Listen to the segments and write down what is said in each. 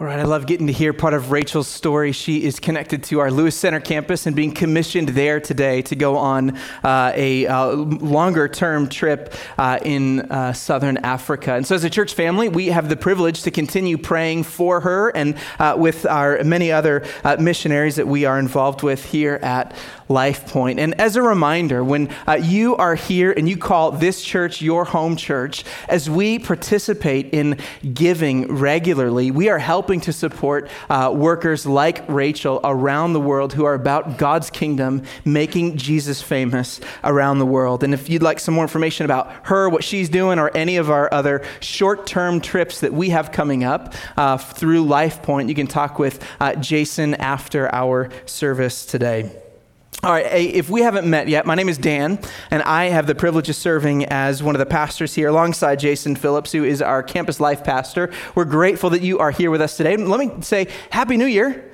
All right, I love getting to hear part of Rachel's story. She is connected to our Lewis Center campus and being commissioned there today to go on uh, a uh, longer term trip uh, in uh, southern Africa. And so, as a church family, we have the privilege to continue praying for her and uh, with our many other uh, missionaries that we are involved with here at Life Point. And as a reminder, when you are here and you call this church your home church, as we participate in giving regularly, we are helping helping to support uh, workers like Rachel around the world who are about God's kingdom, making Jesus famous around the world. And if you'd like some more information about her, what she's doing, or any of our other short term trips that we have coming up uh, through Life Point, you can talk with uh, Jason after our service today. All right, if we haven't met yet, my name is Dan, and I have the privilege of serving as one of the pastors here alongside Jason Phillips, who is our campus life pastor. We're grateful that you are here with us today. Let me say, Happy New Year.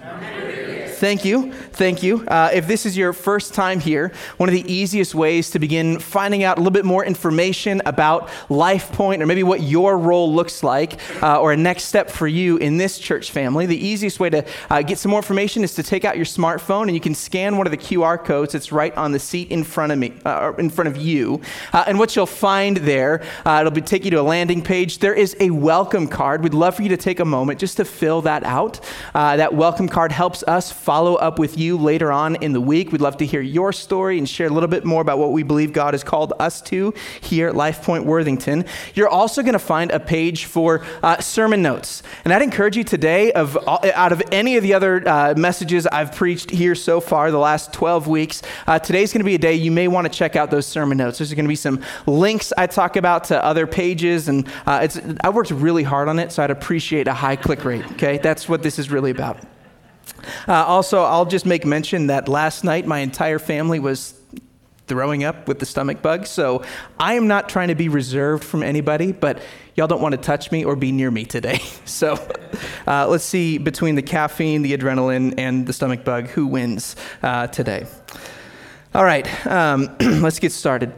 Happy New Year. Thank you. Thank you. Uh, if this is your first time here, one of the easiest ways to begin finding out a little bit more information about Life Point or maybe what your role looks like uh, or a next step for you in this church family, the easiest way to uh, get some more information is to take out your smartphone and you can scan one of the QR codes that's right on the seat in front of me, uh, in front of you. Uh, and what you'll find there, uh, it'll be, take you to a landing page. There is a welcome card. We'd love for you to take a moment just to fill that out. that welcome card helps us follow up with you later on in the week. We'd love to hear your story and share a little bit more about what we believe God has called us to here at Life Point Worthington. You're also going to find a page for uh, sermon notes. And I'd encourage you today, of out of any of the other uh, messages I've preached here so far, the last 12 weeks, uh, today's going to be a day you may want to check out those sermon notes. There's going to be some links I talk about to other pages, and uh, it's, I worked really hard on it, so I'd appreciate a high click rate. Okay, that's what this is really about. Uh, also, I'll just make mention that last night my entire family was throwing up with the stomach bug. So I am not trying to be reserved from anybody, but y'all don't want to touch me or be near me today. So uh, let's see between the caffeine, the adrenaline, and the stomach bug, who wins uh, today. All right, um, let's get started.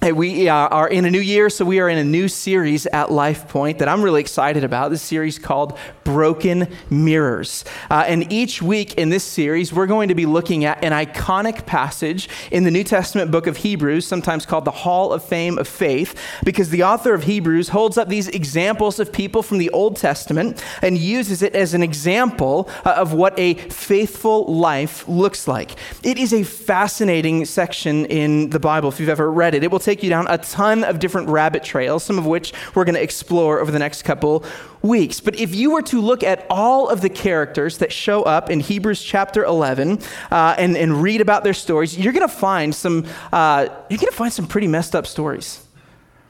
Hey, we uh, are in a new year, so we are in a new series at Life Point that I'm really excited about. This series called Broken Mirrors. Uh, and each week in this series, we're going to be looking at an iconic passage in the New Testament book of Hebrews, sometimes called the Hall of Fame of Faith, because the author of Hebrews holds up these examples of people from the Old Testament and uses it as an example uh, of what a faithful life looks like. It is a fascinating section in the Bible if you've ever read it. It will take you down a ton of different rabbit trails, some of which we're going to explore over the next couple weeks. But if you were to look at all of the characters that show up in Hebrews chapter 11 uh, and, and read about their stories, you're going to find some, uh, you're going to find some pretty messed up stories.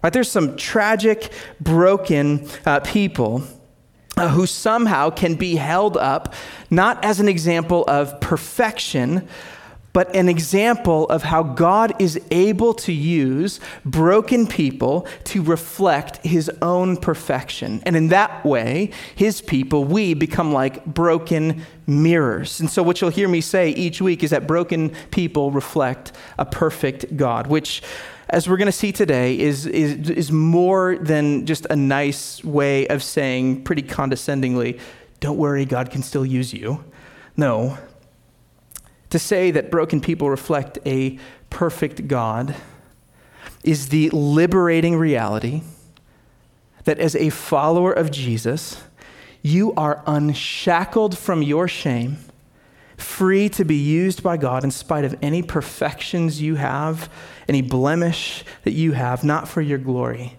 Right? There's some tragic, broken uh, people. Uh, who somehow can be held up not as an example of perfection, but an example of how God is able to use broken people to reflect his own perfection. And in that way, his people, we become like broken mirrors. And so, what you'll hear me say each week is that broken people reflect a perfect God, which as we're going to see today, is, is, is more than just a nice way of saying, pretty condescendingly, don't worry, God can still use you. No, to say that broken people reflect a perfect God is the liberating reality that as a follower of Jesus, you are unshackled from your shame, free to be used by God in spite of any perfections you have, any blemish that you have, not for your glory,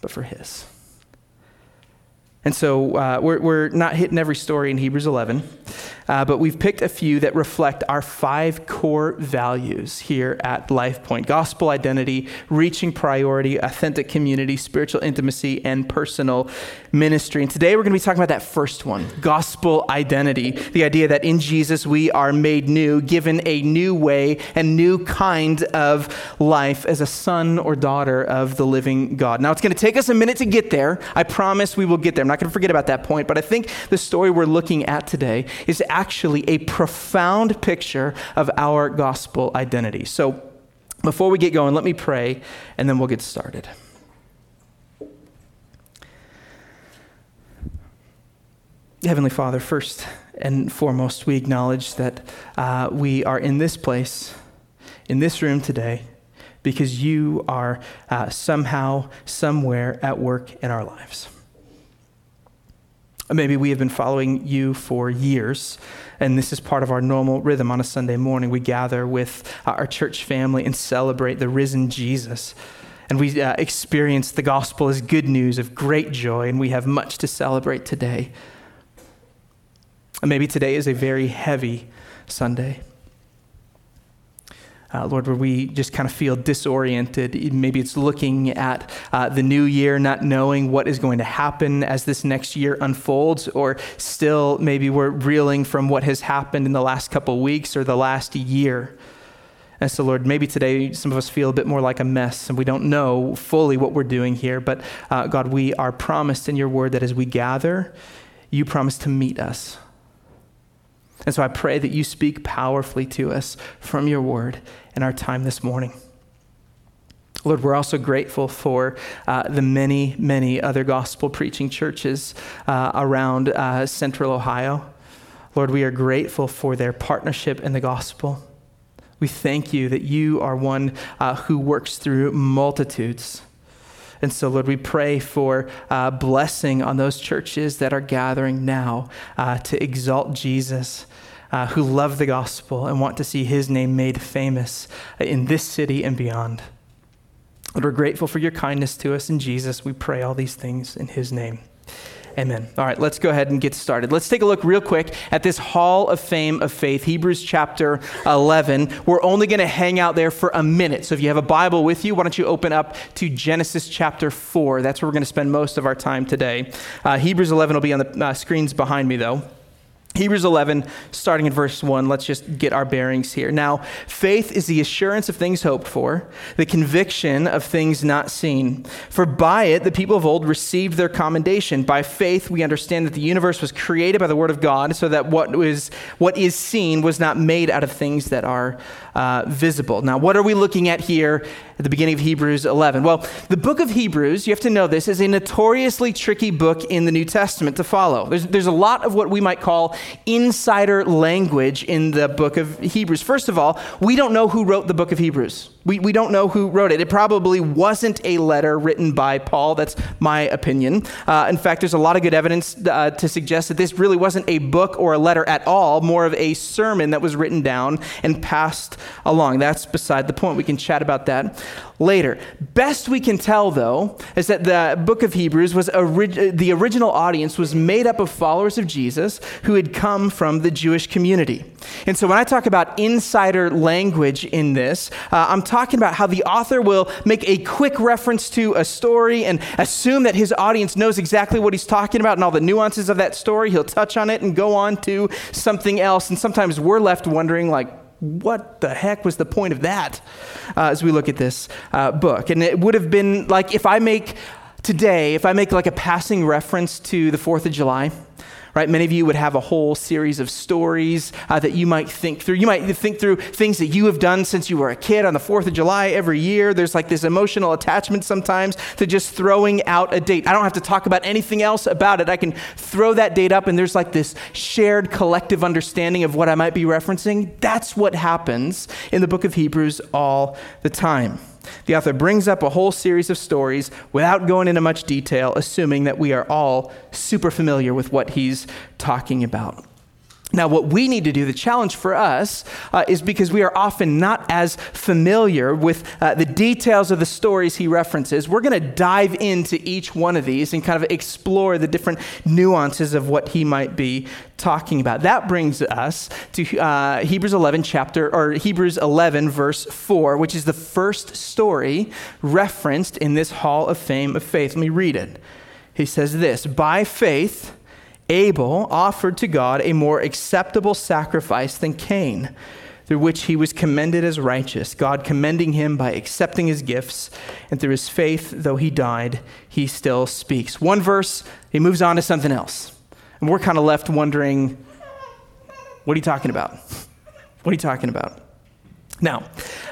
but for His. And so uh, we're, we're not hitting every story in Hebrews 11. Uh, but we've picked a few that reflect our five core values here at LifePoint gospel identity, reaching priority, authentic community, spiritual intimacy, and personal ministry. And today we're going to be talking about that first one gospel identity, the idea that in Jesus we are made new, given a new way and new kind of life as a son or daughter of the living God. Now it's going to take us a minute to get there. I promise we will get there. I'm not going to forget about that point, but I think the story we're looking at today is actually a profound picture of our gospel identity. So before we get going, let me pray and then we'll get started. Heavenly Father, first and foremost, we acknowledge that uh, we are in this place, in this room today, because you are uh, somehow, somewhere at work in our lives. Maybe we have been following you for years, and this is part of our normal rhythm on a Sunday morning. We gather with our church family and celebrate the risen Jesus. And we uh, experience the gospel as good news of great joy, and we have much to celebrate today. And maybe today is a very heavy Sunday. Uh, Lord, where we just kind of feel disoriented. Maybe it's looking at uh, the new year, not knowing what is going to happen as this next year unfolds, or still maybe we're reeling from what has happened in the last couple weeks or the last year. And so, Lord, maybe today some of us feel a bit more like a mess and we don't know fully what we're doing here. But uh, God, we are promised in your word that as we gather, you promise to meet us. And so I pray that you speak powerfully to us from your word in our time this morning. Lord, we're also grateful for uh, the many, many other gospel preaching churches uh, around uh, central Ohio. Lord, we are grateful for their partnership in the gospel. We thank you that you are one uh, who works through multitudes. And so, Lord, we pray for uh, blessing on those churches that are gathering now uh, to exalt Jesus uh, who love the gospel and want to see his name made famous in this city and beyond. Lord, we're grateful for your kindness to us in Jesus. We pray all these things in his name. Amen. All right, let's go ahead and get started. Let's take a look real quick at this Hall of Fame of Faith, Hebrews chapter 11. We're only going to hang out there for a minute. So if you have a Bible with you, why don't you open up to Genesis chapter 4? That's where we're going to spend most of our time today. Uh, Hebrews 11 will be on the uh, screens behind me, though. Hebrews 11, starting in verse 1, let's just get our bearings here. Now, faith is the assurance of things hoped for, the conviction of things not seen. For by it, the people of old received their commendation. By faith, we understand that the universe was created by the word of God, so that what, was, what is seen was not made out of things that are uh, visible. Now, what are we looking at here at the beginning of Hebrews 11? Well, the book of Hebrews, you have to know this, is a notoriously tricky book in the New Testament to follow. There's, there's a lot of what we might call insider language in the book of Hebrews. First of all, we don't know who wrote the book of Hebrews. We, we don't know who wrote it. It probably wasn't a letter written by Paul. That's my opinion. Uh, in fact, there's a lot of good evidence uh, to suggest that this really wasn't a book or a letter at all, more of a sermon that was written down and passed along. That's beside the point. We can chat about that later. Best we can tell, though, is that the book of Hebrews was orig- the original audience was made up of followers of Jesus who had come from the Jewish community. And so when I talk about insider language in this, uh, I'm talking about how the author will make a quick reference to a story and assume that his audience knows exactly what he's talking about and all the nuances of that story. He'll touch on it and go on to something else. And sometimes we're left wondering, like, what the heck was the point of that uh, as we look at this uh, book? And it would have been like if I make today, if I make like a passing reference to the 4th of July, right? Many of you would have a whole series of stories uh, that you might think through. You might think through things that you have done since you were a kid on the 4th of July every year. There's like this emotional attachment sometimes to just throwing out a date. I don't have to talk about anything else about it. I can throw that date up, and there's like this shared collective understanding of what I might be referencing. That's what happens in the book of Hebrews all the time. The author brings up a whole series of stories without going into much detail, assuming that we are all super familiar with what he's talking about. Now, what we need to do, the challenge for us, uh, is because we are often not as familiar with uh, the details of the stories he references, we're going to dive into each one of these and kind of explore the different nuances of what he might be talking about. That brings us to uh, Hebrews 11 chapter, or Hebrews 11 verse 4, which is the first story referenced in this Hall of Fame of Faith. Let me read it. He says this By faith, Abel offered to God a more acceptable sacrifice than Cain, through which he was commended as righteous, God commending him by accepting his gifts, and through his faith, though he died, he still speaks. One verse, he moves on to something else. And we're kind of left wondering, what are you talking about? What are you talking about? Now,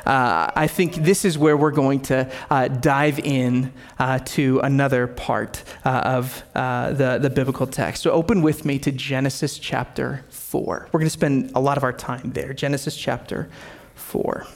uh, I think this is where we're going to uh, dive in uh, to another part uh, of uh, the, the biblical text. So, open with me to Genesis chapter 4. We're going to spend a lot of our time there. Genesis chapter 4.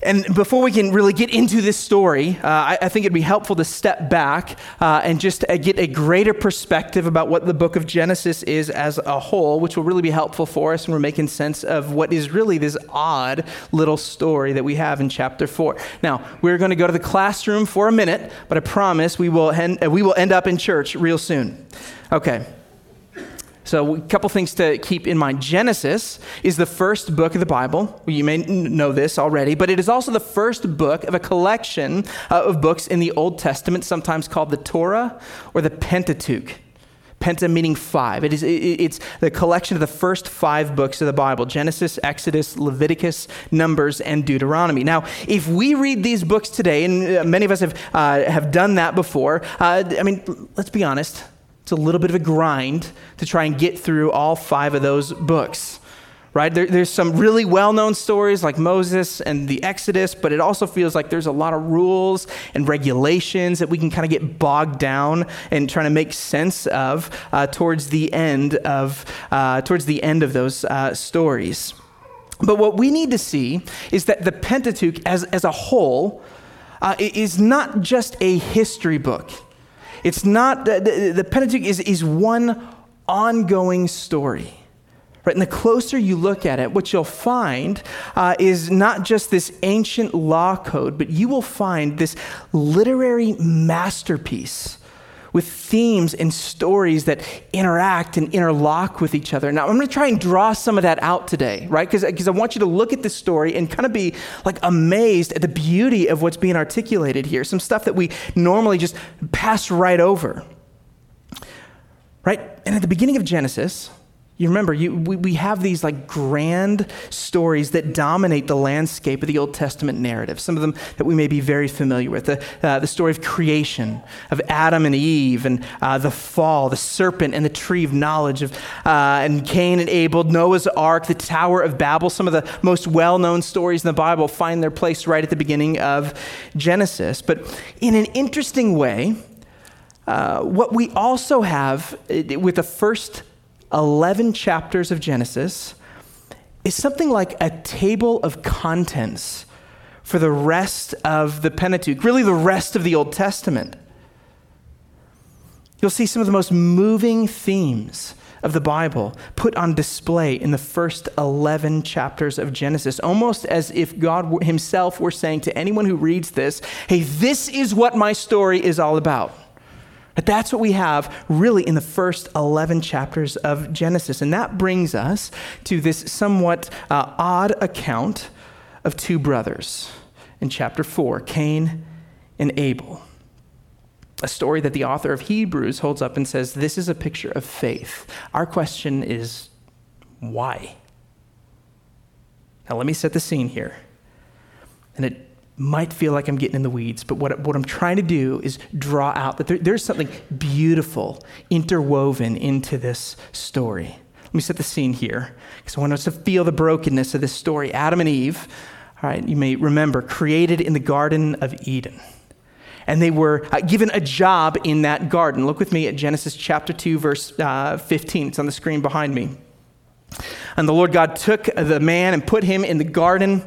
And before we can really get into this story, uh, I, I, think it'd be helpful to step back uh, and just uh, get a greater perspective about what the book of Genesis is as a whole, which will really be helpful for us when we're making sense of what is really this odd little story that we have in chapter 4. Now, we're going to go to the classroom for a minute, but I promise we will, end, we will end up in church real soon. Okay. So, a couple things to keep in mind. Genesis is the first book of the Bible. You may know this already, but it is also the first book of a collection uh, of books in the Old Testament, sometimes called the Torah or the Pentateuch. Penta meaning five. It is, it's the collection of the first five books of the Bible Genesis, Exodus, Leviticus, Numbers, and Deuteronomy. Now, if we read these books today, and uh, many of us have, uh, have done that before, uh, I mean, let's be honest, it's a little bit of a grind to try and get through all five of those books. Right? There, there's some really well known stories like Moses and the Exodus, but it also feels like there's a lot of rules and regulations that we can kind of get bogged down and trying to make sense of uh, towards the end of uh, towards the end of those uh, stories. But what we need to see is that the Pentateuch as, as a whole uh, is not just a history book. It's not, the, the Pentateuch is, is one ongoing story. Right? And the closer you look at it, what you'll find uh, is not just this ancient law code, but you will find this literary masterpiece with themes and stories that interact and interlock with each other. Now, I'm going to try and draw some of that out today, right? Because I want you to look at this story and kind of be like amazed at the beauty of what's being articulated here. Some stuff that we normally just pass right over, right? And at the beginning of Genesis, you remember, you, we, we have these like grand stories that dominate the landscape of the Old Testament narrative. Some of them that we may be very familiar with. The, uh, the story of creation, of Adam and Eve, and uh, the fall, the serpent and the tree of knowledge, of, uh, and Cain and Abel, Noah's ark, the Tower of Babel. Some of the most well known stories in the Bible find their place right at the beginning of Genesis. But in an interesting way, uh, what we also have uh, with the first 11 chapters of Genesis is something like a table of contents for the rest of the Pentateuch, really the rest of the Old Testament. You'll see some of the most moving themes of the Bible put on display in the first 11 chapters of Genesis, almost as if God Himself were saying to anyone who reads this, hey, this is what my story is all about. But that's what we have really in the first 11 chapters of Genesis. And that brings us to this somewhat uh, odd account of two brothers in chapter 4 Cain and Abel. A story that the author of Hebrews holds up and says, This is a picture of faith. Our question is, why? Now, let me set the scene here. And it might feel like I'm getting in the weeds, but what, what I'm trying to do is draw out that there, there's something beautiful interwoven into this story. Let me set the scene here because I want us to feel the brokenness of this story. Adam and Eve, all right, you may remember, created in the Garden of Eden. And they were uh, given a job in that garden. Look with me at Genesis chapter 2, verse uh, 15. It's on the screen behind me. And the Lord God took the man and put him in the garden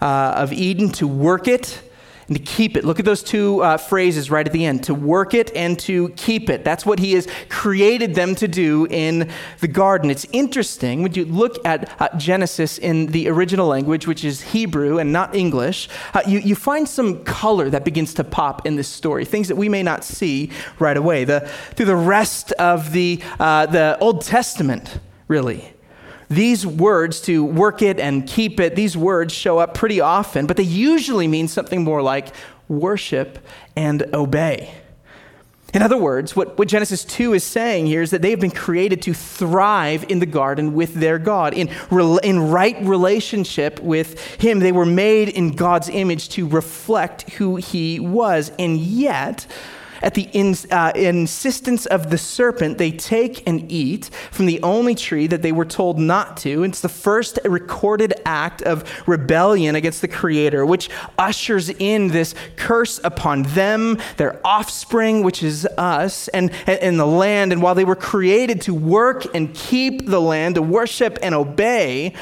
uh, of Eden to work it and to keep it. Look at those two uh, phrases right at the end to work it and to keep it. That's what he has created them to do in the garden. It's interesting when you look at uh, Genesis in the original language, which is Hebrew and not English, uh, you, you find some color that begins to pop in this story, things that we may not see right away. The, through the rest of the, uh, the Old Testament, really. These words, to work it and keep it, these words show up pretty often, but they usually mean something more like worship and obey. In other words, what, what Genesis 2 is saying here is that they have been created to thrive in the garden with their God, in, in right relationship with Him. They were made in God's image to reflect who He was. And yet, at the uh, insistence of the serpent, they take and eat from the only tree that they were told not to. It's the first recorded act of rebellion against the Creator, which ushers in this curse upon them, their offspring, which is us, and, and the land. And while they were created to work and keep the land, to worship and obey,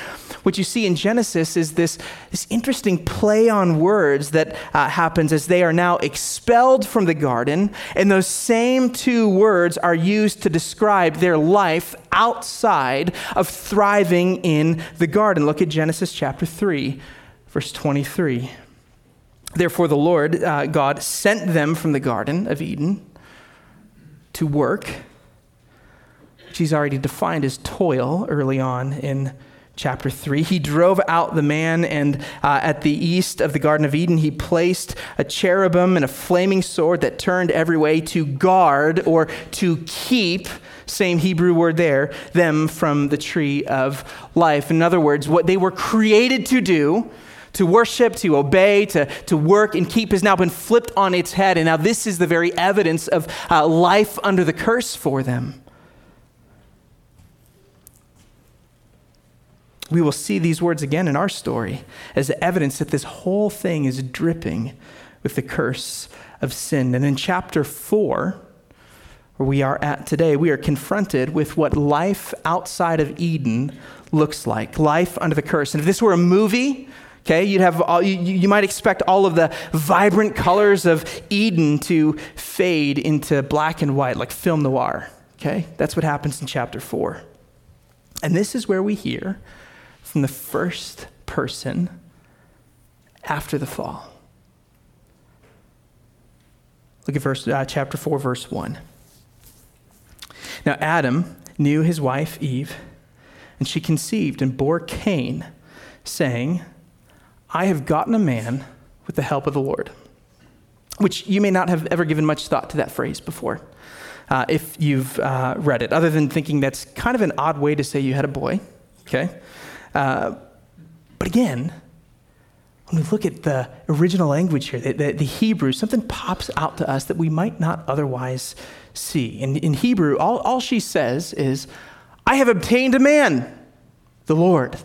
what you see in Genesis is this, this interesting play on words that uh, happens as they are now expelled from the garden, and those same two words are used to describe their life outside of thriving in the garden. Look at Genesis chapter 3, verse 23. Therefore, the Lord uh, God sent them from the Garden of Eden to work, which he's already defined as toil early on in chapter 3. He drove out the man, and uh, at the east of the Garden of Eden, he placed a cherubim and a flaming sword that turned every way to guard or to keep, same Hebrew word there, them from the tree of life. In other words, what they were created to do. To worship, to obey, to, to work and keep has now been flipped on its head. And now, this is the very evidence of uh, life under the curse for them. We will see these words again in our story as evidence that this whole thing is dripping with the curse of sin. And in chapter 4, where we are at today, we are confronted with what life outside of Eden looks like life under the curse. And if this were a movie, okay, you'd have all, you, you might expect all of the vibrant colors of Eden to fade into black and white, like film noir. Okay, that's what happens in chapter 4. And this is where we hear from the first person after the fall. Look at verse, uh, chapter 4, verse 1. Now, Adam knew his wife Eve, and she conceived and bore Cain, saying, I have gotten a man with the help of the Lord. Which you may not have ever given much thought to that phrase before, uh, if you've uh, read it, other than thinking that's kind of an odd way to say you had a boy, okay? Uh, but again, when we look at the original language here, the, the, the, Hebrew, something pops out to us that we might not otherwise see. In, in Hebrew, all, all she says is, I have obtained a man, the Lord.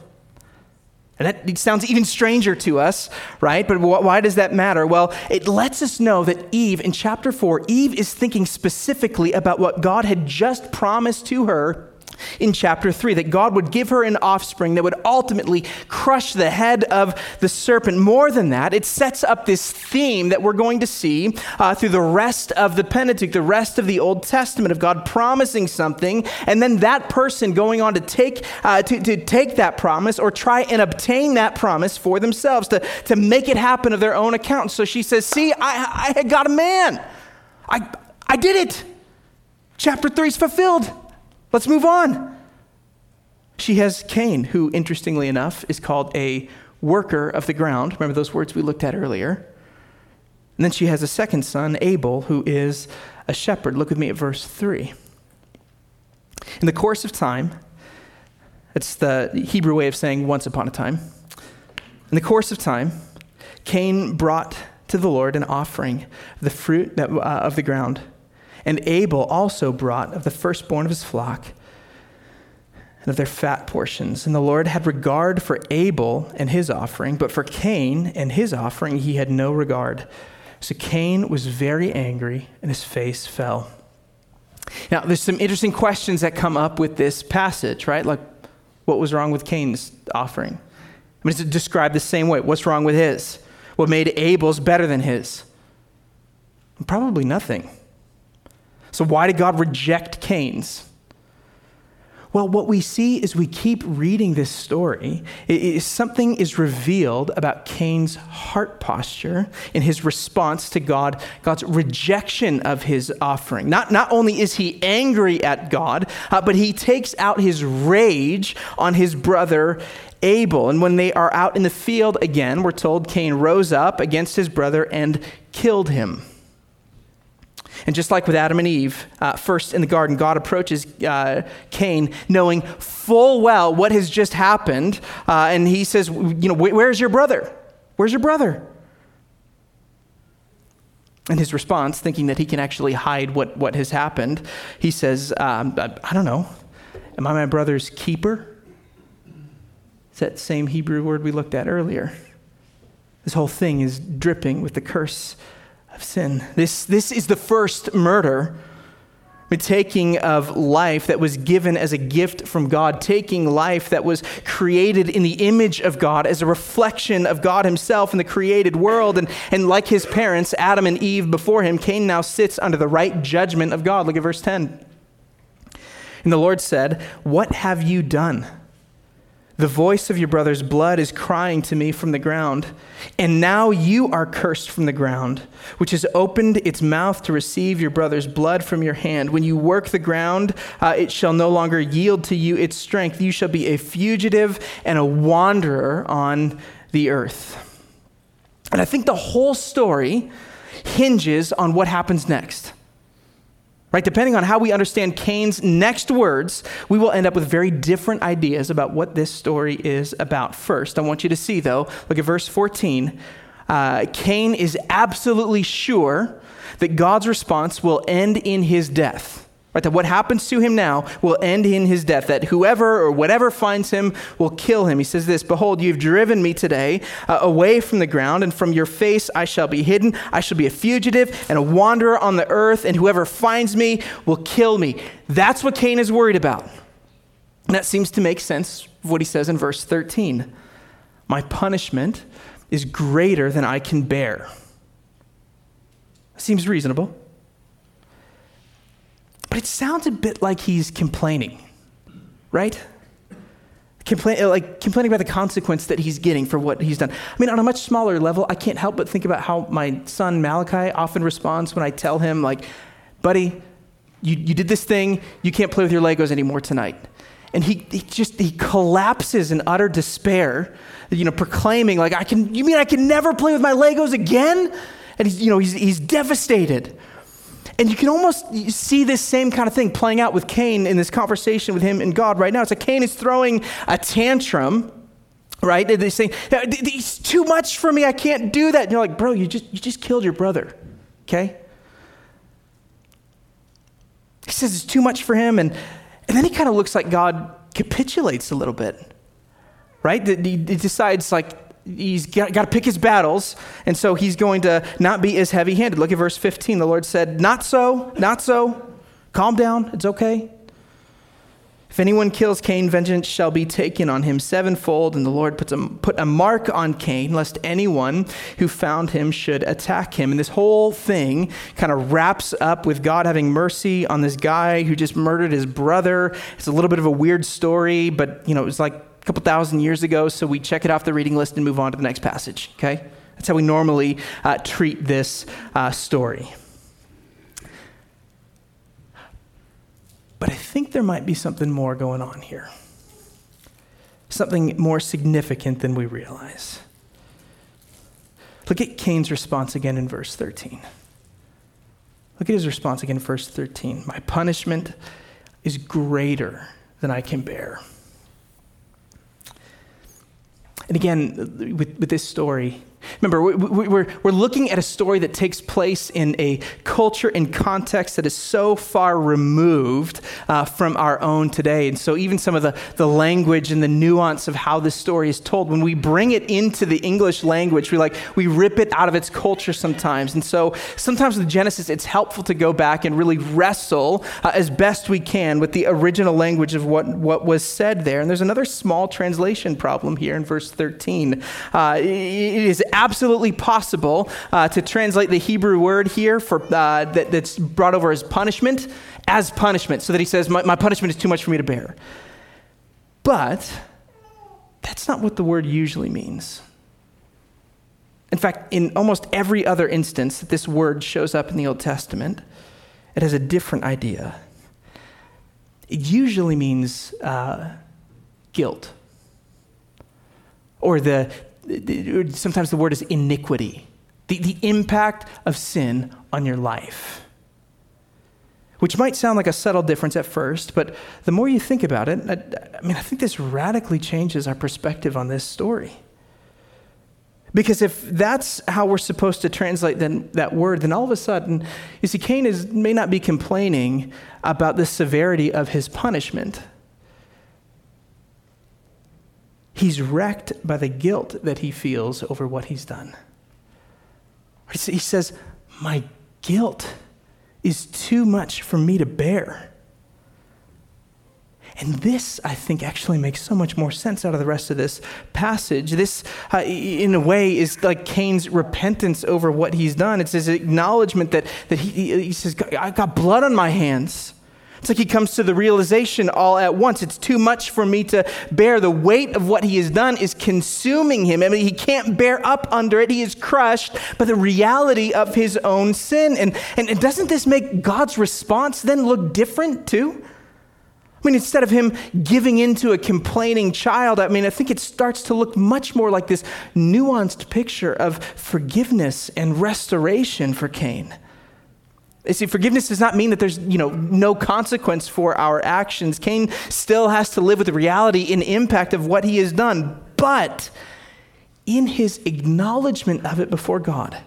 And that sounds even stranger to us, right? But why does that matter? Well, it lets us know that Eve, in chapter 4, Eve is thinking specifically about what God had just promised to her in chapter 3 that God would give her an offspring that would ultimately crush the head of the serpent. More than that, it sets up this theme that we're going to see uh, through the rest of the Pentateuch, the rest of the Old Testament, of God promising something, and then that person going on to take, uh, to, to take that promise or try and obtain that promise for themselves, to, to make it happen of their own account. So she says, See, I, I got a man. I, I did it. Chapter 3 is fulfilled. Let's move on. She has Cain, who, interestingly enough, is called a worker of the ground. Remember those words we looked at earlier? And then she has a second son, Abel, who is a shepherd. Look with me at verse 3. In the course of time, it's the Hebrew way of saying once upon a time. In the course of time, Cain brought to the Lord an offering, the fruit that, uh, of the ground. And Abel also brought of the firstborn of his flock and of their fat portions. And the Lord had regard for Abel and his offering, but for Cain and his offering he had no regard. So Cain was very angry, and his face fell. Now, there's some interesting questions that come up with this passage, right? Like, what was wrong with Cain's offering? I mean, it's described the same way. What's wrong with his? What made Abel's better than his? Probably nothing. So, why did God reject Cain's? Well, what we see is we keep reading this story, is something is revealed about Cain's heart posture in his response to God, God's rejection of his offering. Not, not only is he angry at God, uh, but he takes out his rage on his brother Abel. And when they are out in the field again, we're told Cain rose up against his brother and killed him. And just like with Adam and Eve, uh, first in the garden, God approaches uh, Cain knowing full well what has just happened. Uh, and he says, You know, where's your brother? Where's your brother? And his response, thinking that he can actually hide what, what has happened, he says, um, I, I don't know, am I my brother's keeper? It's that same Hebrew word we looked at earlier. This whole thing is dripping with the curse of sin. This, this is the first murder the taking of life that was given as a gift from God, taking life that was created in the image of God as a reflection of God Himself in the created world. And, and like his parents, Adam and Eve before him, Cain now sits under the right judgment of God. Look at verse 10. And the Lord said, What have you done? The voice of your brother's blood is crying to me from the ground. And now you are cursed from the ground, which has opened its mouth to receive your brother's blood from your hand. When you work the ground, uh, it shall no longer yield to you its strength. You shall be a fugitive and a wanderer on the earth. And I think the whole story hinges on what happens next. Right? Depending on how we understand Cain's next words, we will end up with very different ideas about what this story is about. First, I want you to see, though, look at verse 14. Uh, Cain is absolutely sure that God's response will end in his death. Right, that what happens to him now will end in his death, that whoever or whatever finds him will kill him. He says this Behold, you've driven me today uh, away from the ground, and from your face I shall be hidden. I shall be a fugitive and a wanderer on the earth, and whoever finds me will kill me. That's what Cain is worried about. And that seems to make sense of what he says in verse 13. My punishment is greater than I can bear. Seems reasonable. But it sounds a bit like he's complaining, right? Complain, uh, like complaining about the consequence that he's getting for what he's done. I mean, on a much smaller level, I can't help but think about how my son Malachi often responds when I tell him, like, buddy, you, you did this thing, you can't play with your Legos anymore tonight. And he, he just he collapses in utter despair, you know, proclaiming, like, I can you mean I can never play with my Legos again? And he's, you know, he's, he's devastated. And you can almost see this same kind of thing playing out with Cain in this conversation with him and God right now. It's like Cain is throwing a tantrum, right? They're saying, It's too much for me. I can't do that. And you're like, Bro, you just, you just killed your brother, okay? He says it's too much for him. And, and then he kind of looks like God capitulates a little bit, right? He decides, like, he's got, got, to pick his battles, and so he's going to not be as heavy handed. Look at verse 15. The Lord said, Not so, not so. Calm down, it's okay. If anyone kills Cain, vengeance shall be taken on him sevenfold. And the Lord puts a, put a mark on Cain, lest anyone who found him should attack him. And this whole thing kind of wraps up with God having mercy on this guy who just murdered his brother. It's a little bit of a weird story, but you know, it was like couple thousand years ago, so we check it off the reading list and move on to the next passage, okay? That's how we normally uh, treat this uh, story. But I think there might be something more going on here, something more significant than we realize. Look at Cain's response again in verse 13. Look at his response again in verse 13. My punishment is greater than I can bear. And again, with, with this story, Remember, we're, we're looking at a story that takes place in a culture and context that is so far removed uh, from our own today. And so, even some of the, the language and the nuance of how this story is told, when we bring it into the English language, we like we rip it out of its culture sometimes. And so, sometimes with Genesis, it's helpful to go back and really wrestle uh, as best we can with the original language of what, what was said there. And there's another small translation problem here in verse 13. Uh, it is absolutely possible uh, to translate the Hebrew word here for, uh, that, that's brought over as punishment as punishment, so that he says, my, my punishment is too much for me to bear. But that's not what the word usually means. In fact, in almost every other instance that this word shows up in the Old Testament, it has a different idea. It usually means uh, guilt or the, sometimes the word is iniquity, the, the impact of sin on your life. Which might sound like a subtle difference at first, but the more you think about it, I, I mean, I think this radically changes our perspective on this story. Because if that's how we're supposed to translate then, that word, then all of a sudden, you see, Cain is, may not be complaining about the severity of his punishment. He's wrecked by the guilt that he feels over what he's done. He says, My guilt is too much for me to bear. And this, I think, actually makes so much more sense out of the rest of this passage. This, uh, in a way, is like Cain's repentance over what he's done. It's his acknowledgement that, that he, he says, "I've got blood on my hands. It's like he comes to the realization all at once. It's too much for me to bear. The weight of what he has done is consuming him. I mean, he can't bear up under it. He is crushed by the reality of his own sin. And, and doesn't this make God's response then look different too? I mean, instead of him giving into a complaining child, I mean, I think it starts to look much more like this nuanced picture of forgiveness and restoration for Cain. See, forgiveness does not mean that there's, you know, no consequence for our actions. Cain still has to live with the reality and impact of what he has done, but in his acknowledgement of it before God,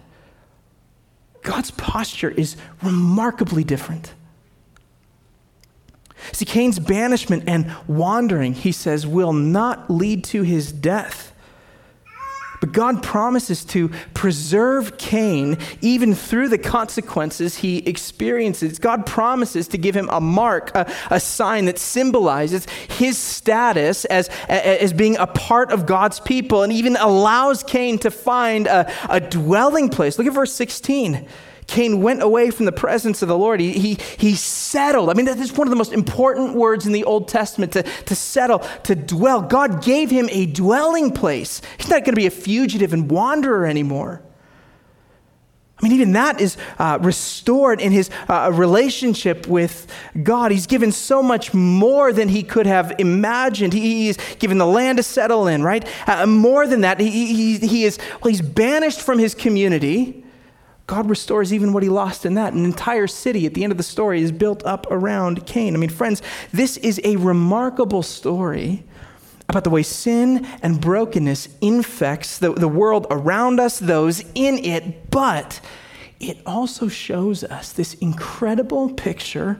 God's posture is remarkably different. See, Cain's banishment and wandering, he says, will not lead to his death. But God promises to preserve Cain even through the consequences he experiences. God promises to give him a mark, a, a sign that symbolizes his status as, as being a part of God's people and even allows Cain to find a, a dwelling place. Look at verse 16. Cain went away from the presence of the Lord. He, he, he settled. I mean, that is one of the most important words in the Old Testament to, to settle, to dwell. God gave him a dwelling place. He's not going to be a fugitive and wanderer anymore. I mean, even that is uh, restored in his uh, relationship with God. He's given so much more than he could have imagined. He, he's given the land to settle in, right? Uh, more than that, he, he, he is, well, he's banished from his community. God restores even what he lost in that. An entire city at the end of the story is built up around Cain. I mean, friends, this is a remarkable story about the way sin and brokenness infects the, the world around us, those in it, but it also shows us this incredible picture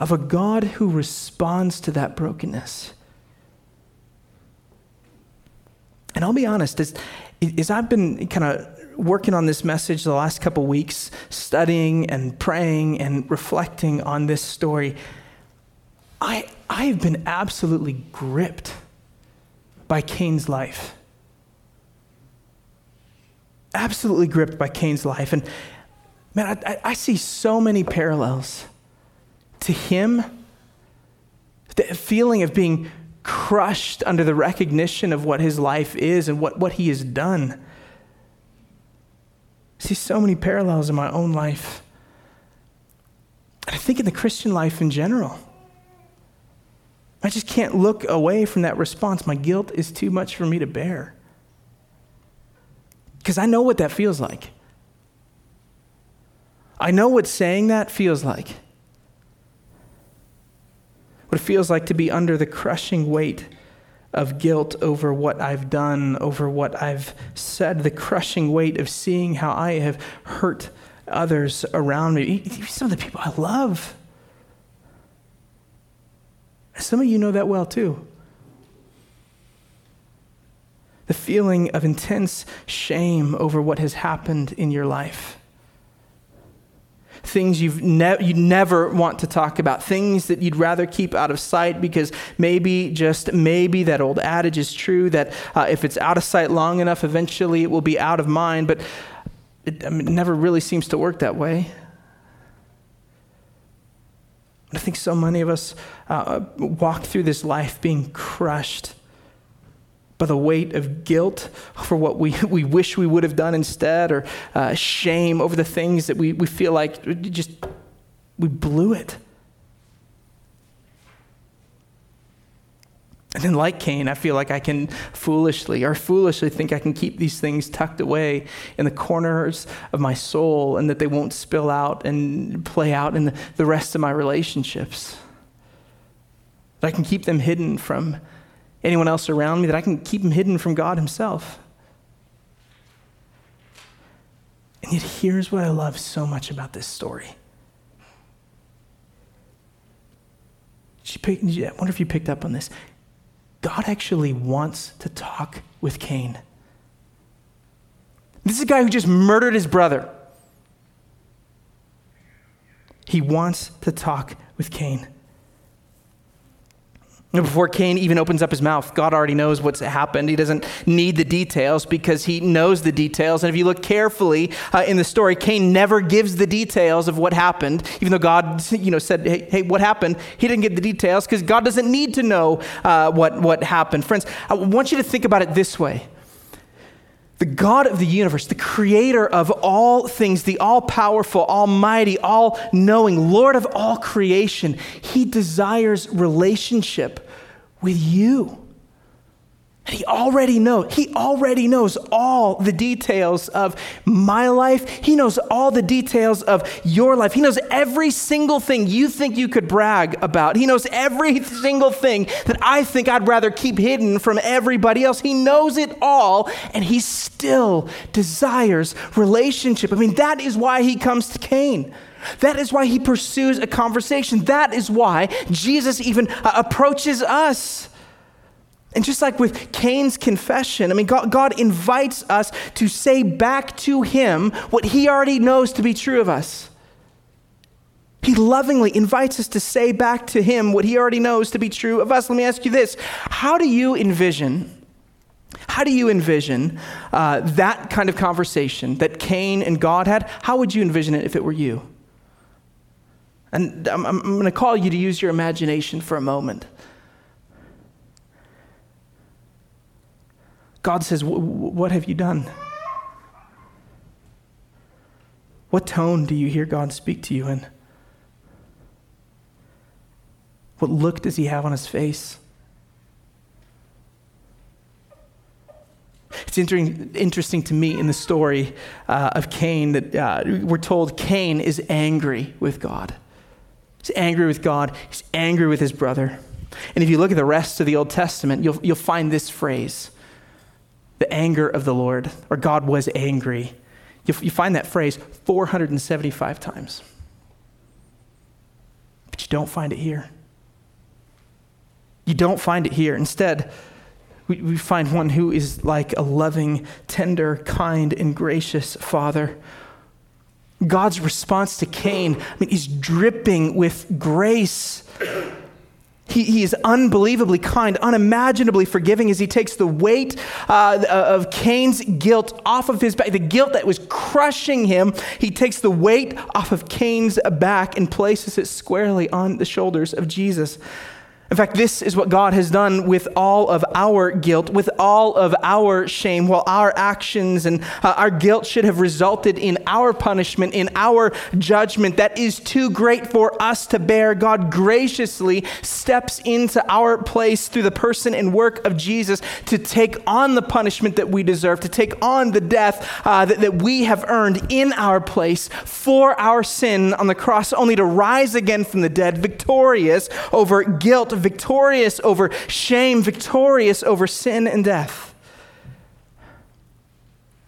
of a God who responds to that brokenness. And I'll be honest, as, as I've been kind of working on this message the last couple weeks, studying and praying and reflecting on this story, I, I have been absolutely gripped by Cain's life. Absolutely gripped by Cain's life. And man, I, I see so many parallels to him, the feeling of being crushed under the recognition of what his life is and what, what he has done see so many parallels in my own life. And I think in the Christian life in general. I just can't look away from that response. My guilt is too much for me to bear. Because I know what that feels like. I know what saying that feels like. What it feels like to be under the crushing weight of guilt over what I've done, over what I've said, the crushing weight of seeing how I have hurt others around me, even some of the people I love. Some of you know that well too. The feeling of intense shame over what has happened in your life things you've ne- you never want to talk about, things that you'd rather keep out of sight because maybe, just maybe, that old adage is true that uh, if it's out of sight long enough, eventually it will be out of mind. But it, I mean, it never really seems to work that way. I think so many of us uh, walk through this life being crushed the weight of guilt for what we, we wish we would have done instead, or uh, shame over the things that we, we feel like just we blew it. And then, like Cain, I feel like I can foolishly or foolishly think I can keep these things tucked away in the corners of my soul and that they won't spill out and play out in the rest of my relationships. That I can keep them hidden from anyone else around me, that I can keep them hidden from God Himself. And yet, here's what I love so much about this story. I wonder if you picked up on this. God actually wants to talk with Cain. This is a guy who just murdered his brother. He wants to talk with Cain. Before Cain even opens up his mouth, God already knows what's happened. He doesn't need the details because he knows the details. And if you look carefully uh, in the story, Cain never gives the details of what happened, even though God, you know, said, "Hey, hey what happened?" He didn't give the details because God doesn't need to know uh, what what happened. Friends, I want you to think about it this way: the God of the universe, the creator of all things, the all powerful, almighty, all knowing, Lord of all creation, he desires relationship with you. He already knows. He already knows all the details of my life. He knows all the details of your life. He knows every single thing you think you could brag about. He knows every single thing that I think I'd rather keep hidden from everybody else. He knows it all, and he still desires relationship. I mean, that is why he comes to Cain. That is why he pursues a conversation. That is why Jesus even uh, approaches us. And just like with Cain's confession, I mean, God, God, invites us to say back to him what he already knows to be true of us. He lovingly invites us to say back to him what he already knows to be true of us. Let me ask you this How do you envision? How do you envision uh, that kind of conversation that Cain and God had? How would you envision it if it were you? And I'm, I'm going to call you to use your imagination for a moment. God says, What have you done? What tone do you hear God speak to you in? What look does he have on his face? It's interesting to me in the story uh, of Cain that uh, we're told Cain is angry with God. He's angry with God, he's angry with his brother. And if you look at the rest of the Old Testament, you'll, you'll find this phrase the anger of the Lord, or God was angry. You, you find that phrase 475 times. But you don't find it here. You don't find it here. Instead, we, we find one who is like a loving, tender, kind, and gracious father. God's response to Cain, I mean, he's dripping with grace. He, he is unbelievably kind, unimaginably forgiving as he takes the weight uh, of Cain's guilt off of his back, the guilt that was crushing him. He takes the weight off of Cain's back and places it squarely on the shoulders of Jesus. In fact, this is what God has done with all of our guilt, with all of our shame, while our actions and uh, our guilt should have resulted in our punishment, in our judgment that is too great for us to bear. God graciously steps into our place through the person and work of Jesus to take on the punishment that we deserve, to take on the death uh, that, that we have earned in our place for our sin on the cross, only to rise again from the dead, victorious over guilt victorious over shame, victorious over sin and death.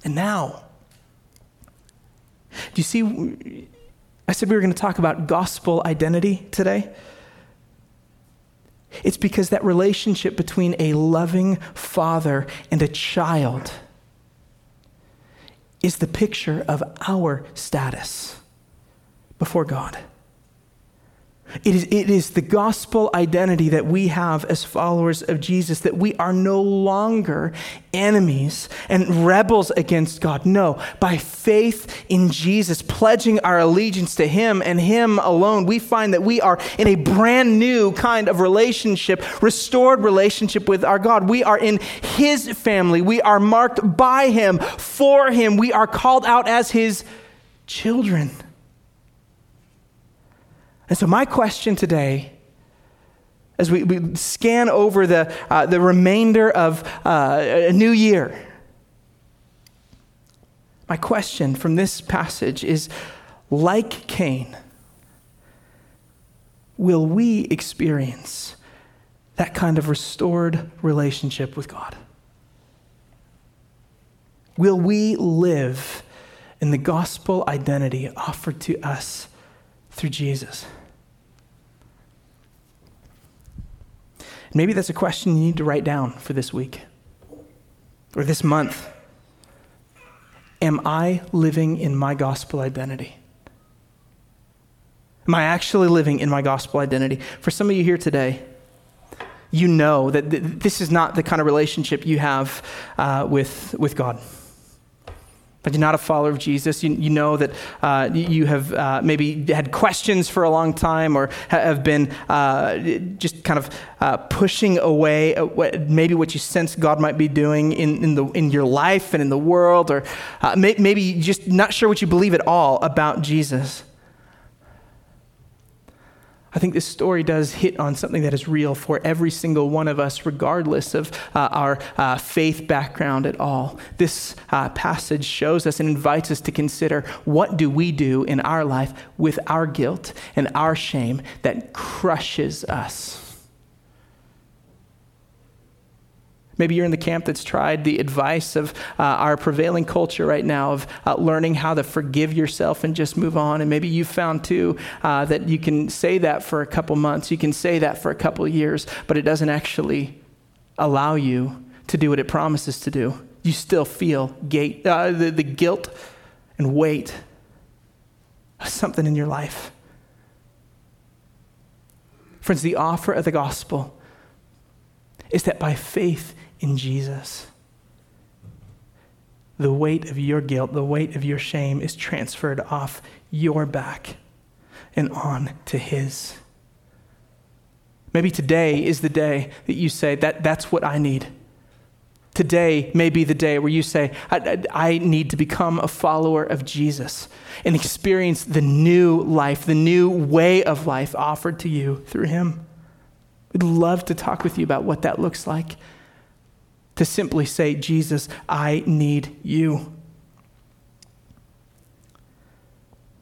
And now, do you see? I said we were going to talk about gospel identity today. It's because that relationship between a loving father and a child is the picture of our status before God. It is, it is the gospel identity that we have as followers of Jesus that we are no longer enemies and rebels against God. No, by faith in Jesus, pledging our allegiance to Him and Him alone, we find that we are in a brand new kind of relationship, restored relationship with our God. We are in His family. We are marked by Him, for Him. We are called out as His children. And so, my question today, as we, we scan over the, uh, the remainder of uh, a new year, my question from this passage is like Cain, will we experience that kind of restored relationship with God? Will we live in the gospel identity offered to us through Jesus. Maybe that's a question you need to write down for this week or this month. Am I living in my gospel identity? Am I actually living in my gospel identity? For some of you here today, you know that th- this is not the kind of relationship you have uh, with, with God. But you're not a follower of Jesus. You, you know that uh, you have uh, maybe had questions for a long time or have been uh, just kind of uh, pushing away maybe what you sense God might be doing in, in, the, in your life and in the world, or uh, may, maybe just not sure what you believe at all about Jesus. I think this story does hit on something that is real for every single one of us, regardless of uh, our uh, faith background at all. This uh, passage shows us and invites us to consider what do we do in our life with our guilt and our shame that crushes us. Maybe you're in the camp that's tried the advice of uh, our prevailing culture right now of uh, learning how to forgive yourself and just move on. And maybe you've found too uh, that you can say that for a couple months, you can say that for a couple years, but it doesn't actually allow you to do what it promises to do. You still feel gate, uh, the, the guilt and weight of something in your life. Friends, the offer of the gospel is that by faith in Jesus. The weight of your guilt, the weight of your shame is transferred off your back and on to His. Maybe today is the day that you say, that, That's what I need. Today may be the day where you say, I, I, I, need to become a follower of Jesus and experience the new life, the new way of life offered to you through Him. We'd love to talk with you about what that looks like to simply say, Jesus, I need you.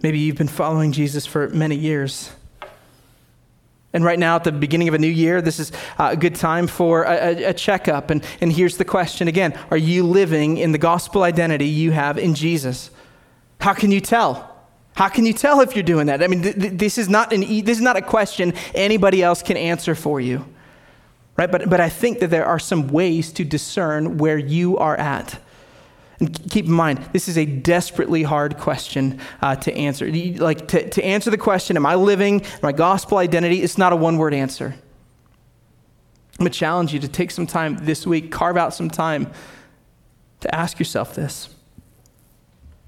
Maybe you've been following Jesus for many years. And right now, at the beginning of a new year, this is a good time for a, a, a, checkup. And, and here's the question again Are you living in the gospel identity you have in Jesus? How can you tell? How can you tell if you're doing that? I mean, th- th- this, is not an e- this is not a question anybody else can answer for you right? But, but I think that there are some ways to discern where you are at. And keep in mind, this is a desperately hard question uh, to answer. Like to, to answer the question, am I living my gospel identity? It's not a one word answer. I'm going to challenge you to take some time this week, carve out some time to ask yourself this.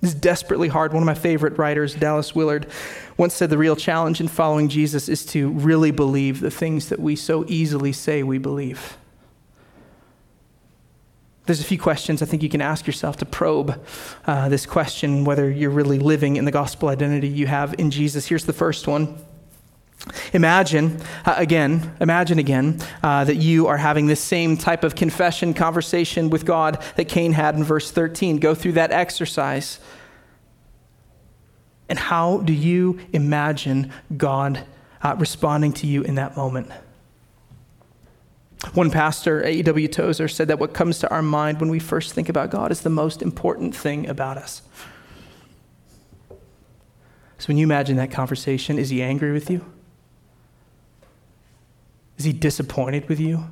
Is desperately hard. One of my favorite writers, Dallas Willard, once said the real challenge in following Jesus is to really believe the things that we so easily say we believe. There's a few questions I think you can ask yourself to probe uh, this question whether you're really living in the gospel identity you have in Jesus. Here's the first one. Imagine, uh, again, imagine again uh, that you are having this same type of confession conversation with God that Cain had in verse 13. Go through that exercise. And how do you imagine God uh, responding to you in that moment? One pastor, A.W. Tozer, said that what comes to our mind when we first think about God is the most important thing about us. So when you imagine that conversation, is he angry with you? Is he disappointed with you?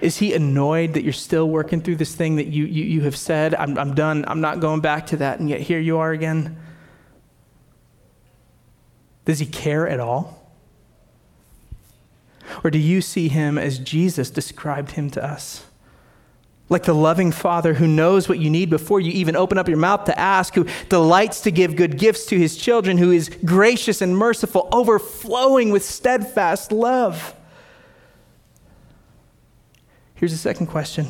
Is he annoyed that you're still working through this thing that you, you, you have said, I'm, I'm done, I'm not going back to that, and yet here you are again? Does he care at all? Or do you see him as Jesus described him to us? Like the loving Father who knows what you need before you even open up your mouth to ask, who delights to give good gifts to his children, who is gracious and merciful, overflowing with steadfast love. Here's the second question.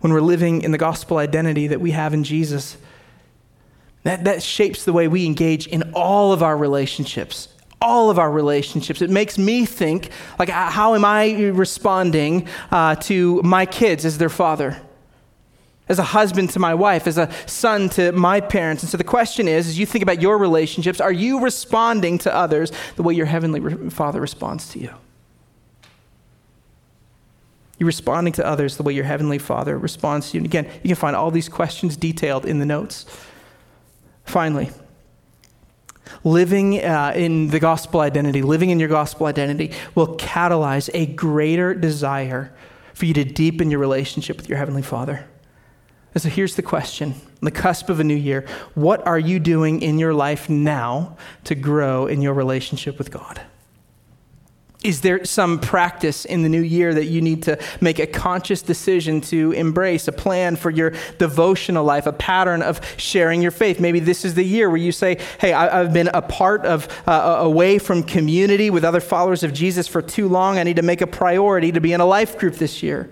When we're living in the gospel identity that we have in Jesus, that, that shapes the way we engage in all of our relationships, all of our relationships. It makes me think, like, how am I responding uh, to my kids as their father? As a husband to my wife, as a son to my parents. And so the question is, as you think about your relationships, are you responding to others the way your heavenly Father responds to you? You responding to others the way your heavenly Father responds to you. And again, you can find all these questions detailed in the notes. Finally, living uh, in the gospel identity, living in your gospel identity, will catalyze a greater desire for you to deepen your relationship with your heavenly Father. And so here's the question on the cusp of a new year what are you doing in your life now to grow in your relationship with God? Is there some practice in the new year that you need to make a conscious decision to embrace, a plan for your devotional life, a pattern of sharing your faith? Maybe this is the year where you say, Hey, I, have been a part of, uh, away from community with other followers of Jesus for too long. I need to make a priority to be in a life group this year.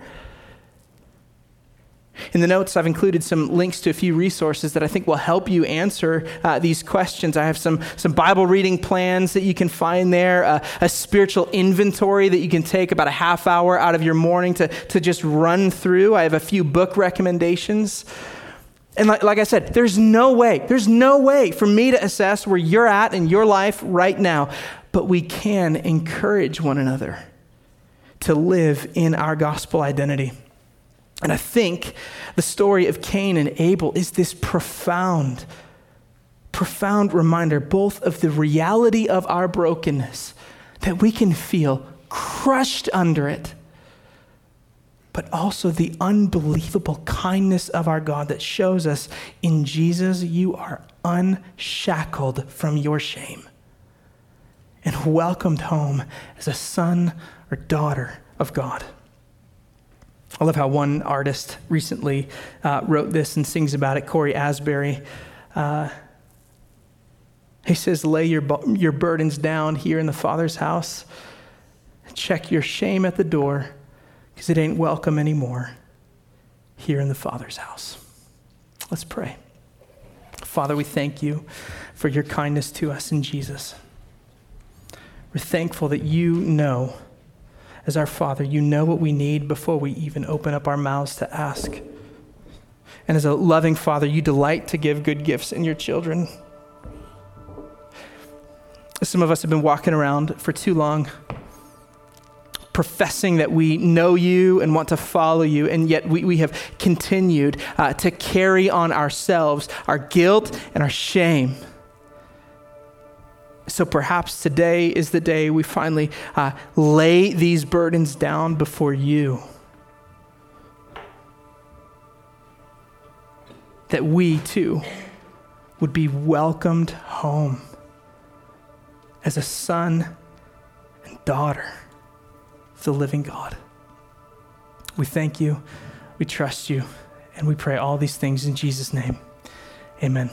In the notes, I've included some links to a few resources that I think will help you answer uh, these questions. I have some, some Bible reading plans that you can find there, uh, a spiritual inventory that you can take about a half hour out of your morning to, to just run through. I have a few book recommendations. And like, like I said, there's no way, there's no way for me to assess where you're at in your life right now, but we can encourage one another to live in our gospel identity. And I think the story of Cain and Abel is this profound, profound reminder both of the reality of our brokenness, that we can feel crushed under it, but also the unbelievable kindness of our God that shows us in Jesus, you are unshackled from your shame and welcomed home as a son or daughter of God. I love how one artist recently uh, wrote this and sings about it, Cory Asbury. Uh, he says, Lay your, your burdens down here in the Father's house. Check your shame at the door because it ain't welcome anymore here in the Father's house. Let's pray. Father, we thank you for your kindness to us in Jesus. We're thankful that you know as our Father, you know what we need before we even open up our mouths to ask. And as a loving Father, you delight to give good gifts in your children. Some of us have been walking around for too long, professing that we know you and want to follow you, and yet we, we have continued uh, to carry on ourselves our guilt and our shame. So perhaps today is the day we finally uh, lay these burdens down before you. That we too would be welcomed home as a son and daughter of the living God. We thank you, we trust you, and we pray all these things in Jesus' name. Amen.